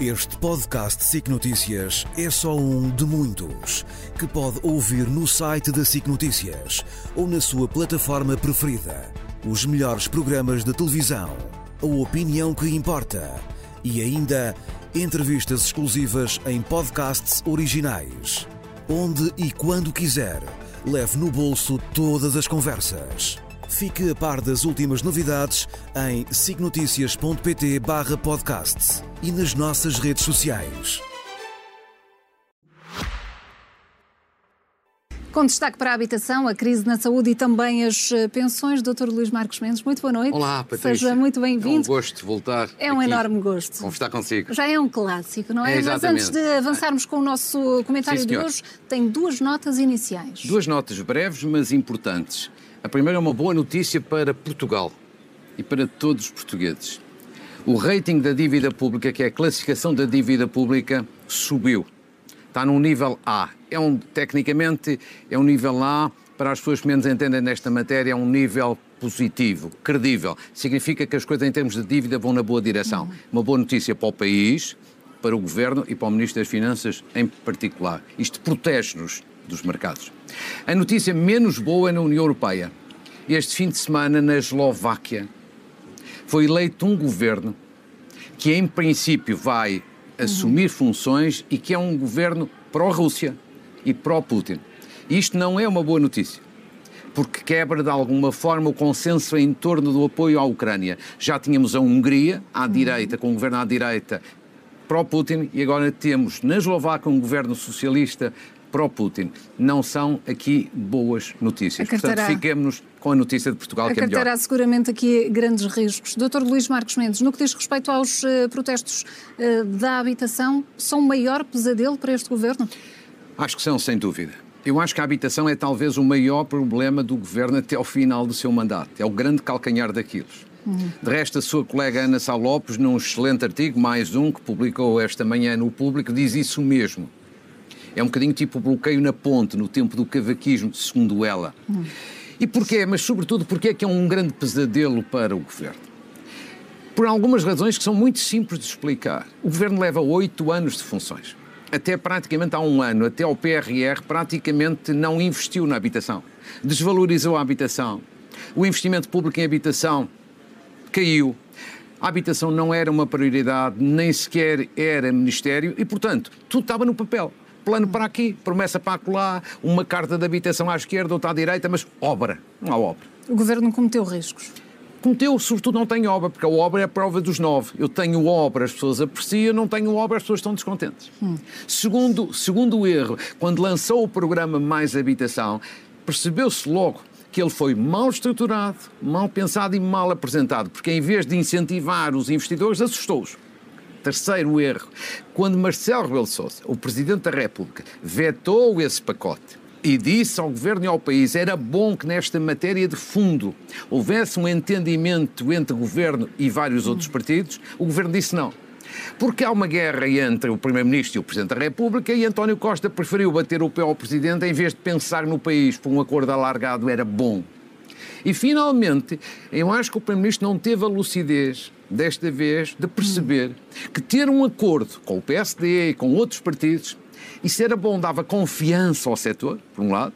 Este podcast SIC Notícias é só um de muitos que pode ouvir no site da SIC Notícias ou na sua plataforma preferida. Os melhores programas de televisão, a opinião que importa e ainda entrevistas exclusivas em podcasts originais. Onde e quando quiser, leve no bolso todas as conversas. Fique a par das últimas novidades em signoticias.pt barra podcasts e nas nossas redes sociais. Com destaque para a habitação, a crise na saúde e também as eh, pensões, Dr. Luís Marcos Mendes, muito boa noite. Olá, Patrícia. Seja muito bem-vindo. É um gosto voltar. É um enorme gosto. Conversar consigo. Já é um clássico, não é? É, Mas antes de avançarmos com o nosso comentário Sim, de hoje, tem duas notas iniciais. Duas notas breves, mas importantes. A primeira é uma boa notícia para Portugal e para todos os portugueses. O rating da dívida pública, que é a classificação da dívida pública, subiu. Está num nível A. É um, tecnicamente, é um nível A, para as pessoas que menos entendem nesta matéria, é um nível positivo, credível. Significa que as coisas em termos de dívida vão na boa direção. Uma boa notícia para o país, para o Governo e para o Ministro das Finanças em particular. Isto protege-nos dos mercados. A notícia menos boa é na União Europeia. Este fim de semana, na Eslováquia, foi eleito um governo que, em princípio, vai assumir funções e que é um governo pró-Rússia e pró-Putin. Isto não é uma boa notícia, porque quebra de alguma forma o consenso em torno do apoio à Ucrânia. Já tínhamos a Hungria à direita, com um governo à direita pró-Putin, e agora temos na Eslováquia um governo socialista pró-Putin. Não são aqui boas notícias. Acartará. Portanto, fiquemos com a notícia de Portugal, que é melhor. Acartará seguramente aqui grandes riscos. Dr. Luís Marcos Mendes, no que diz respeito aos eh, protestos eh, da habitação, são o maior pesadelo para este governo? Acho que são, sem dúvida. Eu acho que a habitação é talvez o maior problema do governo até ao final do seu mandato. É o grande calcanhar daqueles. De resto, a sua colega Ana Sá Lopes, num excelente artigo, mais um, que publicou esta manhã no público, diz isso mesmo. É um bocadinho tipo bloqueio na ponte, no tempo do cavaquismo, segundo ela. E porquê? Mas, sobretudo, porquê é que é um grande pesadelo para o governo? Por algumas razões que são muito simples de explicar. O governo leva oito anos de funções. Até praticamente há um ano, até ao PRR, praticamente não investiu na habitação. Desvalorizou a habitação. O investimento público em habitação caiu. A habitação não era uma prioridade, nem sequer era ministério e, portanto, tudo estava no papel. Plano para aqui, promessa para acolá, uma carta de habitação à esquerda, outra à direita, mas obra. Não há obra. O governo cometeu riscos. Cometeu, sobretudo, não tem obra, porque a obra é a prova dos nove. Eu tenho obra, as pessoas apreciam, não tenho obra, as pessoas estão descontentes. Segundo, segundo o erro, quando lançou o programa Mais Habitação, percebeu-se logo que ele foi mal estruturado, mal pensado e mal apresentado, porque em vez de incentivar os investidores, assustou-os. Terceiro erro, quando Marcelo Rebelo Sousa, o Presidente da República, vetou esse pacote e disse ao Governo e ao país era bom que nesta matéria de fundo houvesse um entendimento entre Governo e vários outros partidos, o Governo disse não. Porque há uma guerra entre o Primeiro-Ministro e o Presidente da República e António Costa preferiu bater o pé ao Presidente em vez de pensar no país por um acordo alargado era bom. E finalmente, eu acho que o Primeiro-Ministro não teve a lucidez, desta vez, de perceber que ter um acordo com o PSD e com outros partidos, isso era bom, dava confiança ao setor, por um lado,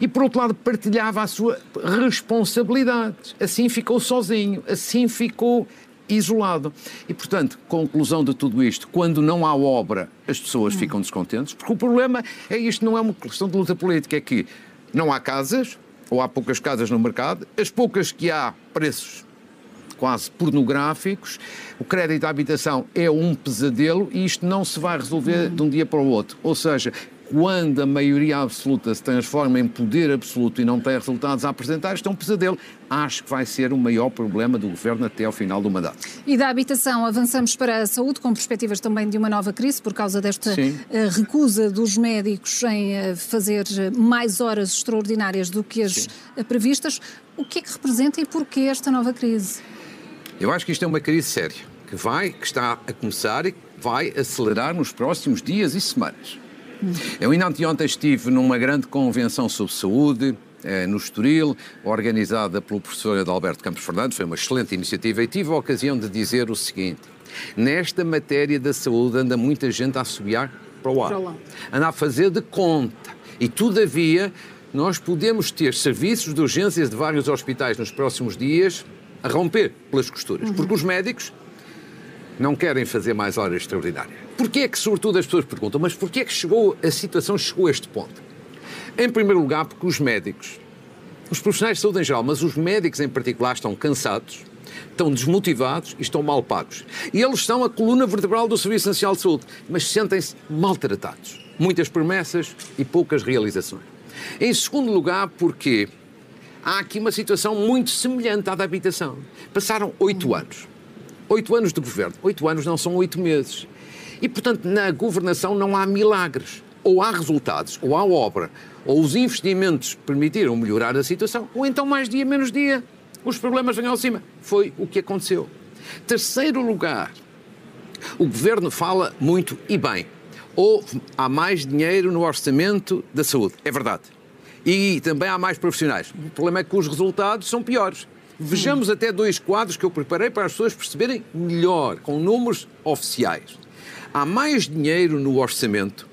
e por outro lado partilhava a sua responsabilidade. Assim ficou sozinho, assim ficou isolado. E, portanto, conclusão de tudo isto, quando não há obra, as pessoas ficam descontentes, porque o problema é isto, não é uma questão de luta política, é que não há casas, ou há poucas casas no mercado, as poucas que há, preços quase pornográficos, o crédito à habitação é um pesadelo e isto não se vai resolver de um dia para o outro. Ou seja, quando a maioria absoluta se transforma em poder absoluto e não tem resultados a apresentar, isto é um pesadelo. Acho que vai ser o maior problema do governo até ao final do mandato. E da habitação avançamos para a saúde, com perspectivas também de uma nova crise, por causa desta Sim. eh, recusa dos médicos em eh, fazer eh, mais horas extraordinárias do que as Sim. previstas. O que é que representa e porquê esta nova crise? Eu acho que isto é uma crise séria, que vai, que está a começar e que vai acelerar nos próximos dias e semanas. Eu ainda anteontem estive numa grande convenção sobre saúde, eh, no Estoril, organizada pelo professor Adalberto Campos Fernandes, foi uma excelente iniciativa e tive a ocasião de dizer o seguinte, nesta matéria da saúde anda muita gente a assobiar para o ar, anda a fazer de conta. E, todavia, nós podemos ter serviços de urgências de vários hospitais nos próximos dias a romper pelas costuras, uhum. porque os médicos não querem fazer mais horas extraordinárias. Porquê é que, sobretudo, as pessoas perguntam, mas porquê é que chegou, a situação chegou a este ponto? Em primeiro lugar, porque os médicos, os profissionais de saúde em geral, mas os médicos em particular, estão cansados, estão desmotivados e estão mal pagos. E eles são a coluna vertebral do Serviço Nacional de Saúde, mas sentem-se maltratados. Muitas promessas e poucas realizações. Em segundo lugar, porque há aqui uma situação muito semelhante à da habitação. Passaram oito anos. Oito anos de governo. Oito anos não são oito meses. E, portanto, na governação não há milagres. Ou há resultados, ou há obra, ou os investimentos permitiram melhorar a situação, ou então mais dia, menos dia, os problemas vêm ao cima. Foi o que aconteceu. Terceiro lugar, o governo fala muito e bem. Houve, há mais dinheiro no orçamento da saúde. É verdade. E também há mais profissionais. O problema é que os resultados são piores. Vejamos até dois quadros que eu preparei para as pessoas perceberem melhor, com números oficiais. Há mais dinheiro no orçamento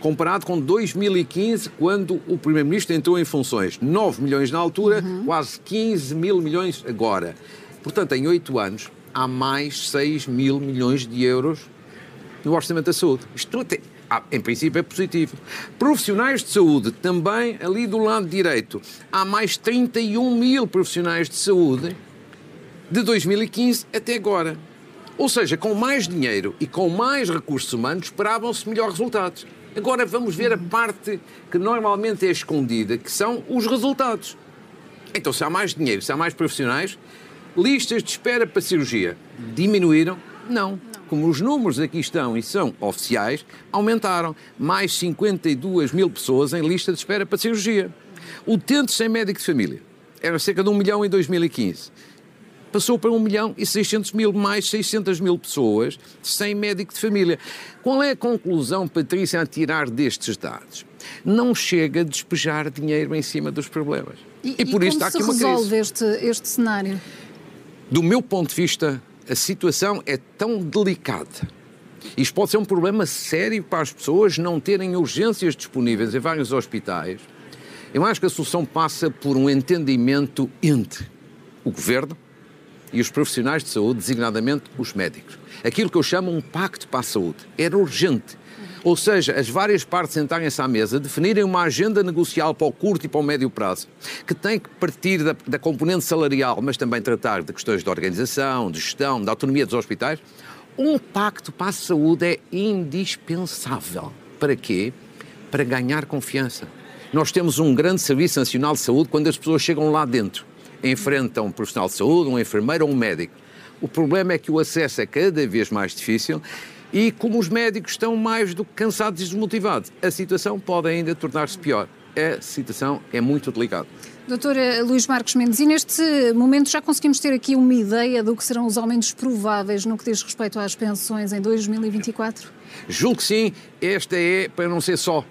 comparado com 2015, quando o Primeiro-Ministro entrou em funções. 9 milhões na altura, uhum. quase 15 mil milhões agora. Portanto, em oito anos, há mais 6 mil milhões de euros no Orçamento da Saúde. Isto ah, em princípio é positivo. Profissionais de saúde, também ali do lado direito, há mais 31 mil profissionais de saúde de 2015 até agora. Ou seja, com mais dinheiro e com mais recursos humanos, esperavam-se melhores resultados. Agora vamos ver a parte que normalmente é escondida, que são os resultados. Então, se há mais dinheiro, se há mais profissionais, listas de espera para cirurgia diminuíram? Não. Como os números aqui estão e são oficiais, aumentaram. Mais 52 mil pessoas em lista de espera para cirurgia. Utentes sem médico de família. Era cerca de um milhão em 2015 passou para 1 milhão e 600 mil, mais 600 mil pessoas sem médico de família. Qual é a conclusão, Patrícia, a tirar destes dados? Não chega a despejar dinheiro em cima dos problemas. E, e por e isso está aqui uma crise. como se resolve este, este cenário? Do meu ponto de vista, a situação é tão delicada. Isto pode ser um problema sério para as pessoas não terem urgências disponíveis em vários hospitais. Eu acho que a solução passa por um entendimento entre o governo, e os profissionais de saúde, designadamente os médicos. Aquilo que eu chamo um pacto para a saúde. Era urgente. Ou seja, as várias partes sentarem-se à mesa, definirem uma agenda negocial para o curto e para o médio prazo, que tem que partir da, da componente salarial, mas também tratar de questões de organização, de gestão, de autonomia dos hospitais. Um pacto para a saúde é indispensável. Para quê? Para ganhar confiança. Nós temos um grande Serviço Nacional de Saúde quando as pessoas chegam lá dentro enfrentam um profissional de saúde, um enfermeiro ou um médico. O problema é que o acesso é cada vez mais difícil e, como os médicos estão mais do que cansados e desmotivados, a situação pode ainda tornar-se pior. A situação é muito delicada. Doutora Luís Marcos Mendes, e neste momento já conseguimos ter aqui uma ideia do que serão os aumentos prováveis no que diz respeito às pensões em 2024? Julgo que sim. Esta é, para não ser só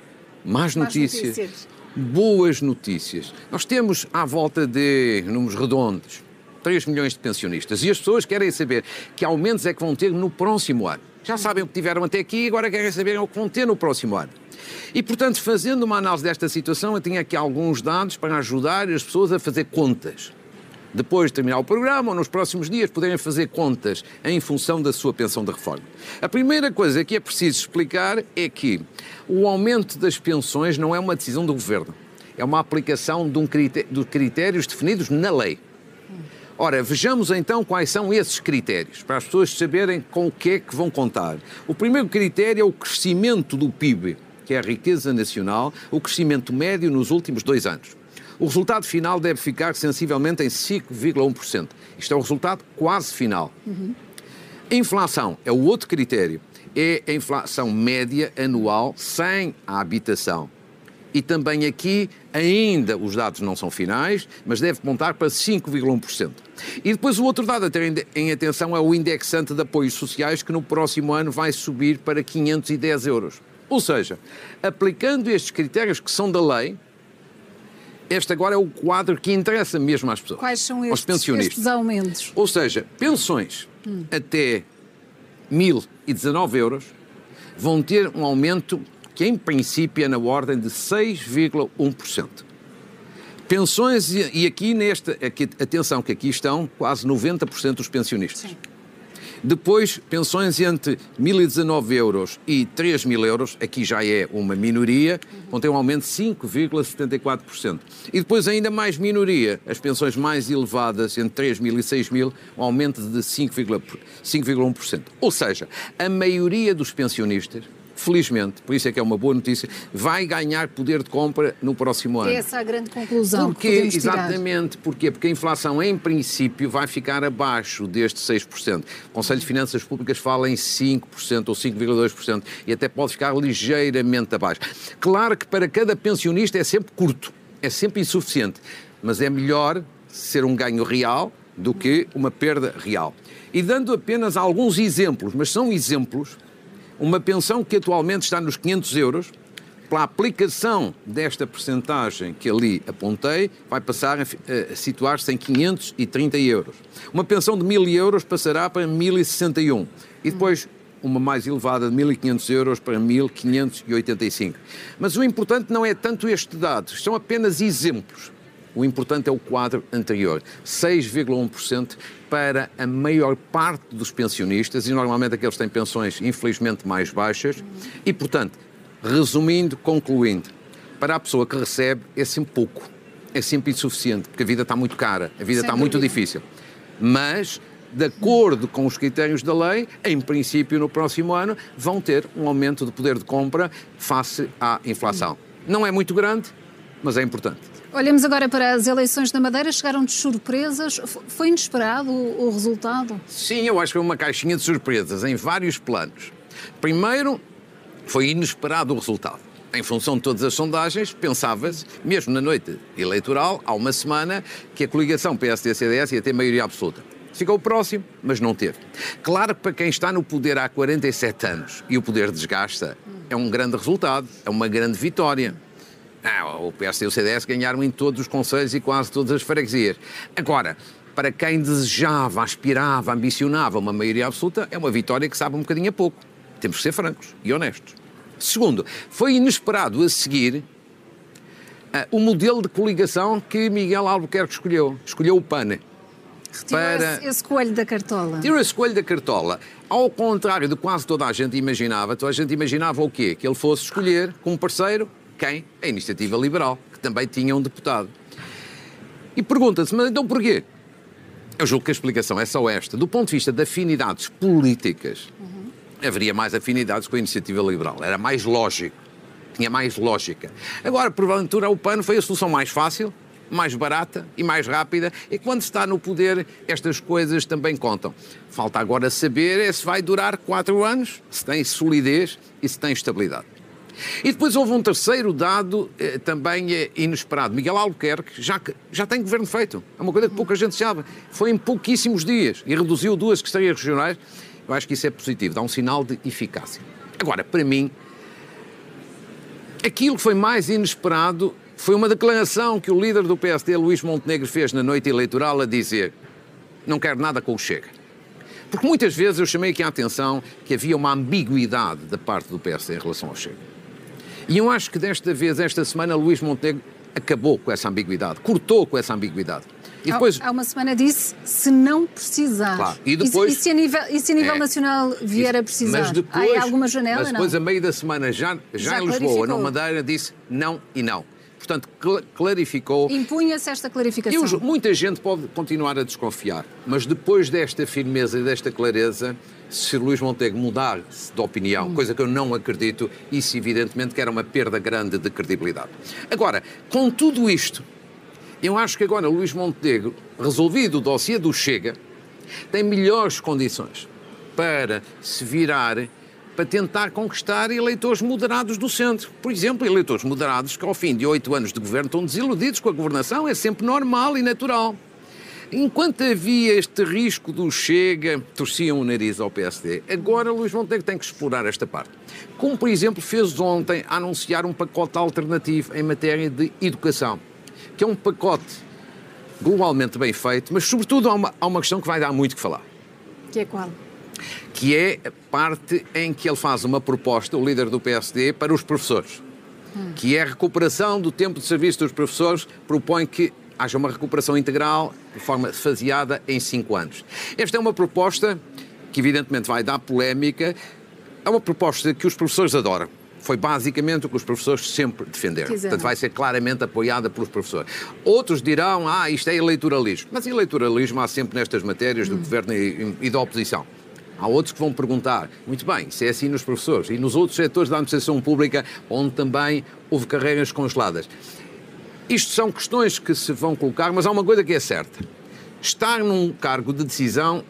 más notícias, notícias boas notícias. Nós temos à volta de números redondos 3 milhões de pensionistas e as pessoas querem saber que aumentos é que vão ter no próximo ano. Já sabem o que tiveram até aqui, agora querem saber o que vão ter no próximo ano. E, portanto, fazendo uma análise desta situação, eu tinha aqui alguns dados para ajudar as pessoas a fazer contas depois de terminar o programa ou nos próximos dias, poderem fazer contas em função da sua pensão de reforma. A primeira coisa que é preciso explicar é que o aumento das pensões não é uma decisão do governo, é uma aplicação de, um critério, de critérios definidos na lei. Ora, vejamos então quais são esses critérios, para as pessoas saberem com o que é que vão contar. O primeiro critério é o crescimento do PIB, que é a riqueza nacional, o crescimento médio nos últimos dois anos. O resultado final deve ficar sensivelmente em 5,1%. Isto é o resultado quase final. Uhum. A inflação é o outro critério. É a inflação média anual sem a habitação. E também aqui, ainda os dados não são finais, mas deve montar para 5,1%. E depois o outro dado a ter em atenção é o indexante de apoios sociais, que no próximo ano vai subir para 510 euros. Ou seja, aplicando estes critérios que são da lei, este agora é o quadro que interessa mesmo às pessoas. Quais são estes, aos pensionistas. estes aumentos? Ou seja, pensões hum. até 1.019 euros vão ter um aumento que, em princípio, é na ordem de 6,1%. Pensões, e aqui nesta, aqui, atenção que aqui estão quase 90% dos pensionistas. Sim. Depois, pensões entre 1.019 euros e 3.000 euros, aqui já é uma minoria, vão ter um aumento de 5,74%. E depois, ainda mais minoria, as pensões mais elevadas, entre 3.000 e 6.000, um aumento de 5,1%. Ou seja, a maioria dos pensionistas felizmente, por isso é que é uma boa notícia, vai ganhar poder de compra no próximo ano. Essa é a grande conclusão Porquê? que podemos tirar. Exatamente. Porquê? Porque a inflação, em princípio, vai ficar abaixo deste 6%. O Conselho de Finanças Públicas fala em 5% ou 5,2% e até pode ficar ligeiramente abaixo. Claro que para cada pensionista é sempre curto, é sempre insuficiente, mas é melhor ser um ganho real do que uma perda real. E dando apenas alguns exemplos, mas são exemplos, uma pensão que atualmente está nos 500 euros, pela aplicação desta percentagem que ali apontei, vai passar a, situar-se em 530 euros. Uma pensão de 1.000 euros passará para 1.061. E depois uma mais elevada de 1.500 euros para 1.585. Mas o importante não é tanto este dado, são apenas exemplos. O importante é o quadro anterior. 6,1% para a maior parte dos pensionistas, e normalmente aqueles que têm pensões infelizmente mais baixas. E, portanto, resumindo, concluindo, para a pessoa que recebe é sempre pouco, é sempre insuficiente, porque a vida está muito cara, a vida Sem está muito difícil. Mas de acordo com os critérios da lei, em princípio, no próximo ano, vão ter um aumento de poder de compra face à inflação. Não é muito grande, mas é importante. Olhamos agora para as eleições na Madeira. Chegaram de surpresas. Foi inesperado o, resultado? Sim, eu acho que foi uma caixinha de surpresas em vários planos. Primeiro, foi inesperado o resultado. Em função de todas as sondagens, pensava-se, mesmo na noite eleitoral, há uma semana, que a coligação PSD-CDS ia ter maioria absoluta. Ficou próximo, mas não teve. Claro que para quem está no poder há 47 anos e o poder desgasta, é um grande resultado, é uma grande vitória. Ah, o PS e o CDS ganharam em todos os conselhos e quase todas as freguesias. Agora, para quem desejava, aspirava, ambicionava uma maioria absoluta, é uma vitória que sabe um bocadinho a pouco. Temos que ser francos e honestos. Segundo, foi inesperado a seguir uh, o modelo de coligação que Miguel Albuquerque escolheu. Escolheu o PAN. para... esse coelho da cartola. Tirou esse coelho da cartola. Ao contrário de quase toda a gente imaginava, toda a gente imaginava o quê? Que ele fosse escolher como parceiro quem? A Iniciativa Liberal, que também tinha um deputado. E pergunta-se, mas então porquê? Eu julgo que a explicação é só esta. Do ponto de vista de afinidades políticas, uhum. haveria mais afinidades com a Iniciativa Liberal. Era mais lógico. Tinha mais lógica. Agora, porventura, o PAN foi a solução mais fácil, mais barata e mais rápida. E quando se está no poder, estas coisas também contam. Falta agora saber é se vai durar quatro anos, se tem solidez e se tem estabilidade. E depois houve um terceiro dado eh, também eh, inesperado. Miguel Albuquerque já, já tem governo feito. É uma coisa que pouca gente sabe. Foi em pouquíssimos dias e reduziu duas secretarias regionais. Eu acho que isso é positivo, dá um sinal de eficácia. Agora, para mim, aquilo que foi mais inesperado foi uma declaração que o líder do PSD, Luís Montenegro, fez na noite eleitoral a dizer não quero nada com o Chega. Porque muitas vezes eu chamei aqui a atenção que havia uma ambiguidade da parte do PSD em relação ao Chega. E eu acho que desta vez, esta semana, Luís Montenegro acabou com essa ambiguidade, cortou com essa ambiguidade. E depois... Há uma semana disse, se não precisar. Claro. E, depois... e, se, e se a nível, e se a nível é. nacional vier a precisar? Mas depois, Há alguma janela? Mas depois, não? a meio da semana, já, já, já em Lisboa, na Madeira, disse não e não. Portanto, clarificou. Impunha-se esta clarificação. Eu, muita gente pode continuar a desconfiar, mas depois desta firmeza e desta clareza, se Luís Montego mudar de opinião, hum. coisa que eu não acredito, isso evidentemente que era uma perda grande de credibilidade. Agora, com tudo isto, eu acho que agora Luís Montenegro, resolvido o dossiê do Chega, tem melhores condições para se virar para tentar conquistar eleitores moderados do centro. Por exemplo, eleitores moderados que, ao fim de oito anos de governo, estão desiludidos com a governação, é sempre normal e natural. Enquanto havia este risco do Chega, torciam o nariz ao PSD. Agora Luís Montenegro tem que explorar esta parte. Como, por exemplo, fez ontem anunciar um pacote alternativo em matéria de educação, que é um pacote globalmente bem feito, mas, sobretudo, há uma, há uma questão que vai dar muito que falar. Que é qual? Que é a parte em que ele faz uma proposta, o líder do PSD, para os professores. Hum. Que é a recuperação do tempo de serviço dos professores, propõe que haja uma recuperação integral de forma faseada em cinco anos. Esta é uma proposta que, evidentemente, vai dar polémica. É uma proposta que os professores adoram. Foi basicamente o que os professores sempre defenderam. Portanto, vai ser claramente apoiada pelos professores. Outros dirão, ah, isto é eleitoralismo. Mas eleitoralismo há sempre nestas matérias do hum. governo e, e da oposição. Há outros que vão perguntar, muito bem, se é assim nos professores e nos outros setores da administração pública, onde também houve carreiras congeladas. Isto são questões que se vão colocar, mas há uma coisa que é certa. Estar num cargo de decisão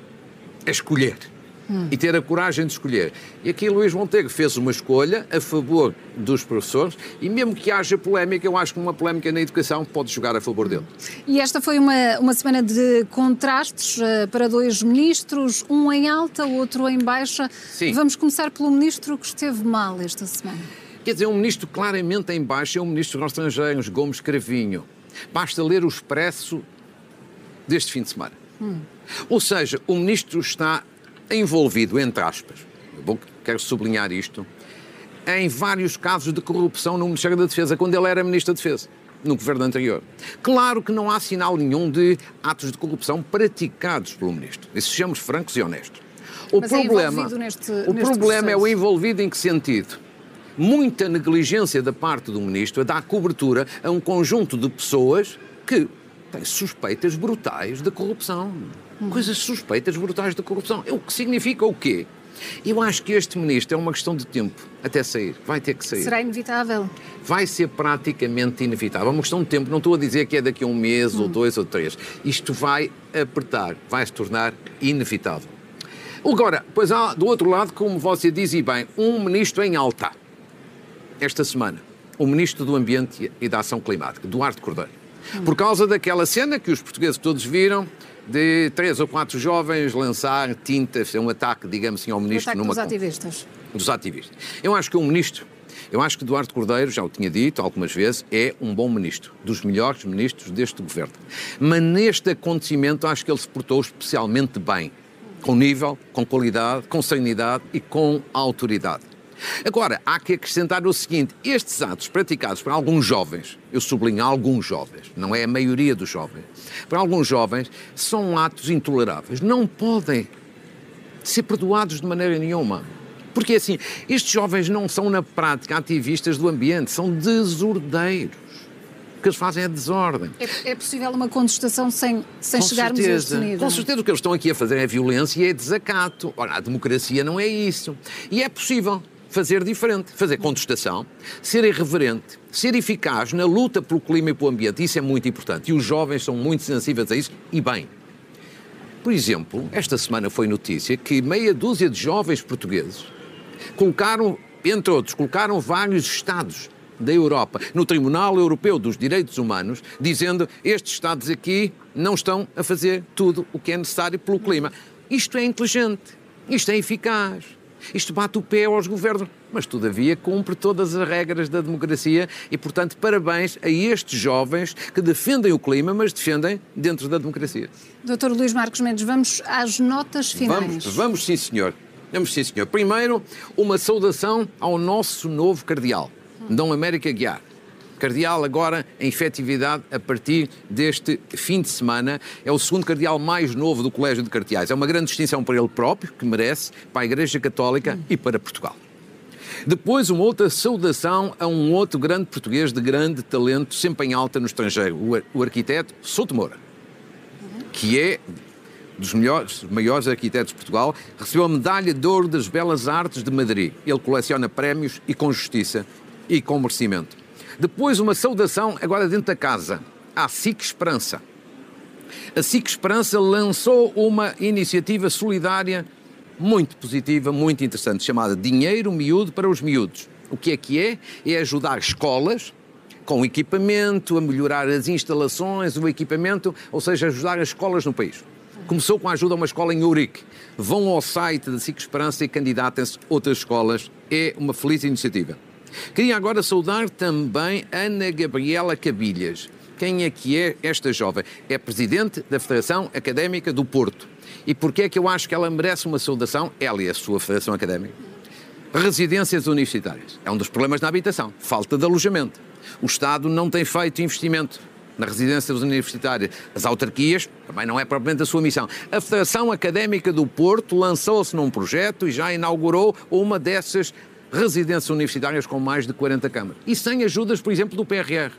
é escolher. Hum. E ter a coragem de escolher. E aqui Luís Montenegro fez uma escolha a favor dos professores e mesmo que haja polémica, eu acho que uma polémica na educação pode jogar a favor dele. E esta foi uma, uma semana de contrastes uh, para dois ministros, um em alta, outro em baixa. Sim. Vamos começar pelo ministro que esteve mal esta semana. Quer dizer, um ministro claramente em baixo é o ministro dos Estrangeiros, Gomes Cravinho. Basta ler o expresso deste fim de semana. Hum. Ou seja, o ministro está envolvido, entre aspas, eu quero sublinhar isto, em vários casos de corrupção no Ministério da Defesa, quando ele era Ministro da Defesa, no governo anterior. Claro que não há sinal nenhum de atos de corrupção praticados pelo Ministro. E sejamos francos e honestos. O Mas é problema, é neste, o neste problema é o envolvido em que sentido? muita negligência da parte do ministro a dar cobertura a um conjunto de pessoas que suspeitas brutais de corrupção. Hum. Coisas suspeitas brutais de corrupção. É o que significa o quê? Eu acho que este ministro é uma questão de tempo até sair. Vai ter que sair. Será inevitável? Vai ser praticamente inevitável. É uma questão de tempo. Não estou a dizer que é daqui a um mês hum. ou dois ou três. Isto vai apertar, vai se tornar inevitável. Agora, pois há do outro lado, como você diz e bem, um ministro em alta esta semana, o Ministro do Ambiente e da Ação Climática, Duarte Cordeiro. Por causa daquela cena que os portugueses todos viram, de três ou quatro jovens lançar tintas, um ataque, digamos assim, ao ministro. O ataque numa... dos ativistas. Dos ativistas. Eu acho que o ministro, eu acho que Duarte Cordeiro, já o tinha dito algumas vezes, é um bom ministro, dos melhores ministros deste governo. Mas neste acontecimento acho que ele se portou especialmente bem, com nível, com qualidade, com serenidade e com autoridade. Agora, há que acrescentar o seguinte: estes atos praticados por alguns jovens, eu sublinho alguns jovens, não é a maioria dos jovens, por alguns jovens, são atos intoleráveis. Não podem ser perdoados de maneira nenhuma. Porque assim, estes jovens não são na prática ativistas do ambiente, são desordeiros. O que eles fazem é desordem. É, é possível uma contestação sem, sem chegarmos certeza, a este nível? Com certeza, o que eles estão aqui a fazer é violência e é desacato. Ora, a democracia não é isso. E é possível fazer diferente, fazer contestação, ser irreverente, ser eficaz na luta pelo clima e pelo ambiente. Isso é muito importante. E os jovens são muito sensíveis a isso e bem. Por exemplo, esta semana foi notícia que meia dúzia de jovens portugueses colocaram, entre outros, colocaram vários Estados da Europa no Tribunal Europeu dos Direitos Humanos, dizendo estes Estados aqui não estão a fazer tudo o que é necessário pelo clima. Isto é inteligente, isto é eficaz. Isto bate o pé aos governos, mas todavia cumpre todas as regras da democracia e, portanto, parabéns a estes jovens que defendem o clima, mas defendem dentro da democracia. Doutor Luís Marcos Mendes, vamos às notas finais. Vamos, vamos sim, senhor. Vamos sim, senhor. Primeiro, uma saudação ao nosso novo cardeal, Dom América Guiar cardeal agora em efetividade a partir deste fim de semana. É o segundo cardeal mais novo do Colégio de Cardeais. É uma grande distinção para ele próprio, que merece, para a Igreja Católica e para Portugal. Depois, uma outra saudação a um outro grande português de grande talento, sempre em alta no estrangeiro, o arquiteto Souto Moura, que é dos melhores, maiores arquitetos de Portugal, recebeu a medalha de ouro das Belas Artes de Madrid. Ele coleciona prémios e com justiça e com merecimento. Depois, uma saudação agora dentro da casa, à SIC Esperança. A SIC Esperança lançou uma iniciativa solidária muito positiva, muito interessante, chamada Dinheiro Miúdo para os Miúdos. O que é que é? É ajudar escolas com equipamento, a melhorar as instalações, o equipamento, ou seja, ajudar as escolas no país. Começou com a ajuda a uma escola em Ourique. Vão ao site da SIC Esperança e candidatem-se outras escolas. É uma feliz iniciativa. Queria agora saudar também Ana Gabriela Cabilhas. Quem é que é esta jovem? É presidente da Federação Académica do Porto. E porquê é que eu acho que ela merece uma saudação? Ela e a sua Federação Académica. Residências universitárias. É um dos problemas na habitação. Falta de alojamento. O Estado não tem feito investimento na residência universitárias. As autarquias também não é propriamente a sua missão. A Federação Académica do Porto lançou-se num projeto e já inaugurou uma dessas residências universitárias com mais de 40 câmaras. E sem ajudas, por exemplo, do PRR.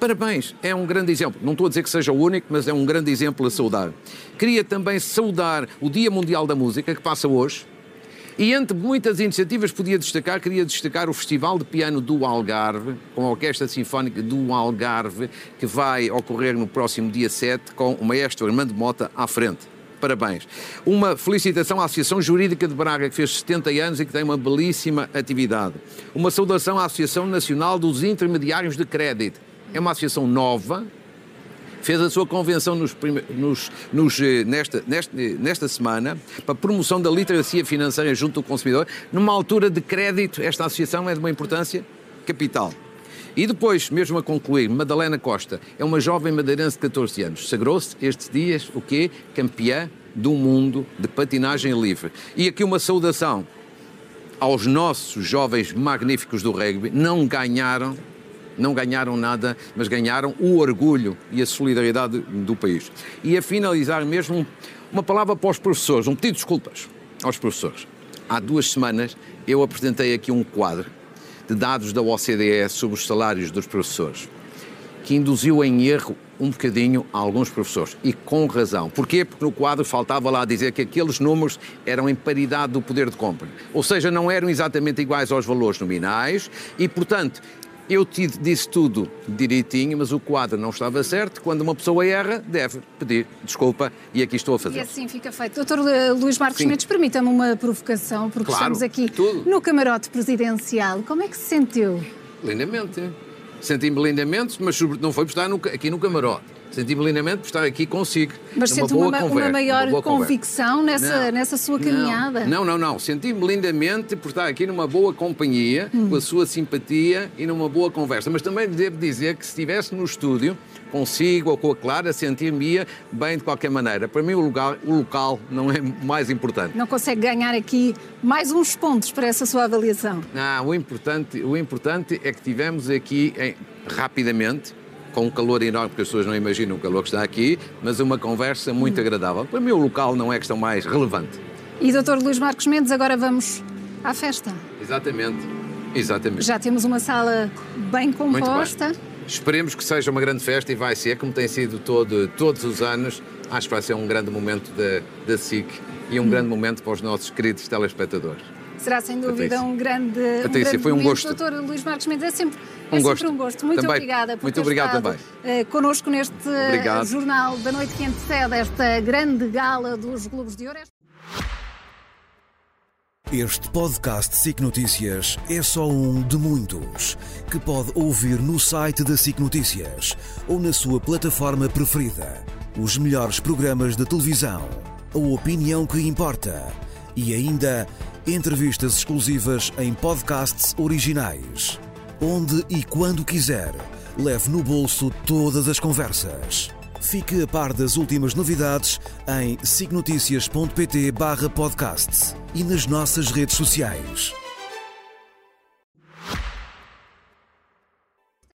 Parabéns, é um grande exemplo. Não estou a dizer que seja o único, mas é um grande exemplo a saudar. Queria também saudar o Dia Mundial da Música, que passa hoje, e entre muitas iniciativas podia destacar, queria destacar o Festival de Piano do Algarve, com a Orquestra Sinfónica do Algarve, que vai ocorrer no próximo dia 7, com o maestro Armando Mota à frente. Parabéns. Uma felicitação à Associação Jurídica de Braga, que fez 70 anos e que tem uma belíssima atividade. Uma saudação à Associação Nacional dos Intermediários de Crédito. É uma associação nova, fez a sua convenção nos, nos, nos, eh, nesta, nesta, nesta semana para promoção da literacia financeira junto do consumidor. Numa altura de crédito, esta associação é de uma importância capital. E depois, mesmo a concluir, Madalena Costa é uma jovem madeirense de 14 anos. Sagrou-se estes dias o quê? Campeã do mundo de patinagem livre. E aqui uma saudação aos nossos jovens magníficos do rugby. Não ganharam não ganharam nada, mas ganharam o orgulho e a solidariedade do país. E a finalizar mesmo, uma palavra para os professores, um pedido de desculpas aos professores. Há duas semanas eu apresentei aqui um quadro de dados da OCDE sobre os salários dos professores, que induziu em erro um bocadinho a alguns professores. E com razão. Porquê? Porque no quadro faltava lá dizer que aqueles números eram em paridade do poder de compra. Ou seja, não eram exatamente iguais aos valores nominais e, portanto, eu disse tudo direitinho, mas o quadro não estava certo. Quando uma pessoa erra, deve pedir desculpa e aqui estou a fazer. E assim fica feito. Doutor Luís Marcos Sim. Mendes, permita-me uma provocação, porque claro, estamos aqui tudo. no camarote presidencial. Como é que se sentiu? Lindamente. Senti-me lindamente, mas não foi por estar no, aqui no camarote. Senti-me lindamente por estar aqui consigo. Mas sente uma, uma, uma, maior uma convicção nessa, nessa sua caminhada? Não, não, não. Senti-me lindamente por estar aqui numa boa companhia, hum. com a sua simpatia e numa boa conversa. Mas também devo dizer que se estivesse no estúdio, consigo ou com a Clara, sentir-me bem de qualquer maneira. Para mim, o, lugar, o local não é mais importante. Não consegue ganhar aqui mais uns pontos para essa sua avaliação? Não, o importante, o importante é que tivemos aqui em, rapidamente com um calor enorme, porque as pessoas não imaginam o calor que está aqui, mas uma conversa muito hum. agradável. Para mim, o local não é a questão mais relevante. E, doutor Luís Marcos Mendes, agora vamos à festa. Exatamente, exatamente. Já temos uma sala bem composta. Esperemos que seja uma grande festa e vai ser, como tem sido todo, todos os anos. Acho que vai ser um grande momento da, da SIC e um hum. grande momento para os nossos queridos telespectadores. Será sem dúvida um grande. Um grande foi um gosto. Doutor Luís Marcos Mendes, é sempre um, é gosto. um gosto. Muito também. obrigada por Muito ter obrigado estado também. Uh, connosco neste obrigado. jornal da noite que antecede esta grande gala dos Globos de Ouro. Este podcast SIC Notícias é só um de muitos que pode ouvir no site da SIC Notícias ou na sua plataforma preferida. Os melhores programas de televisão, a opinião que importa e ainda entrevistas exclusivas em podcasts originais. Onde e quando quiser, leve no bolso todas as conversas. Fique a par das últimas novidades em signoticias.pt/podcast e nas nossas redes sociais.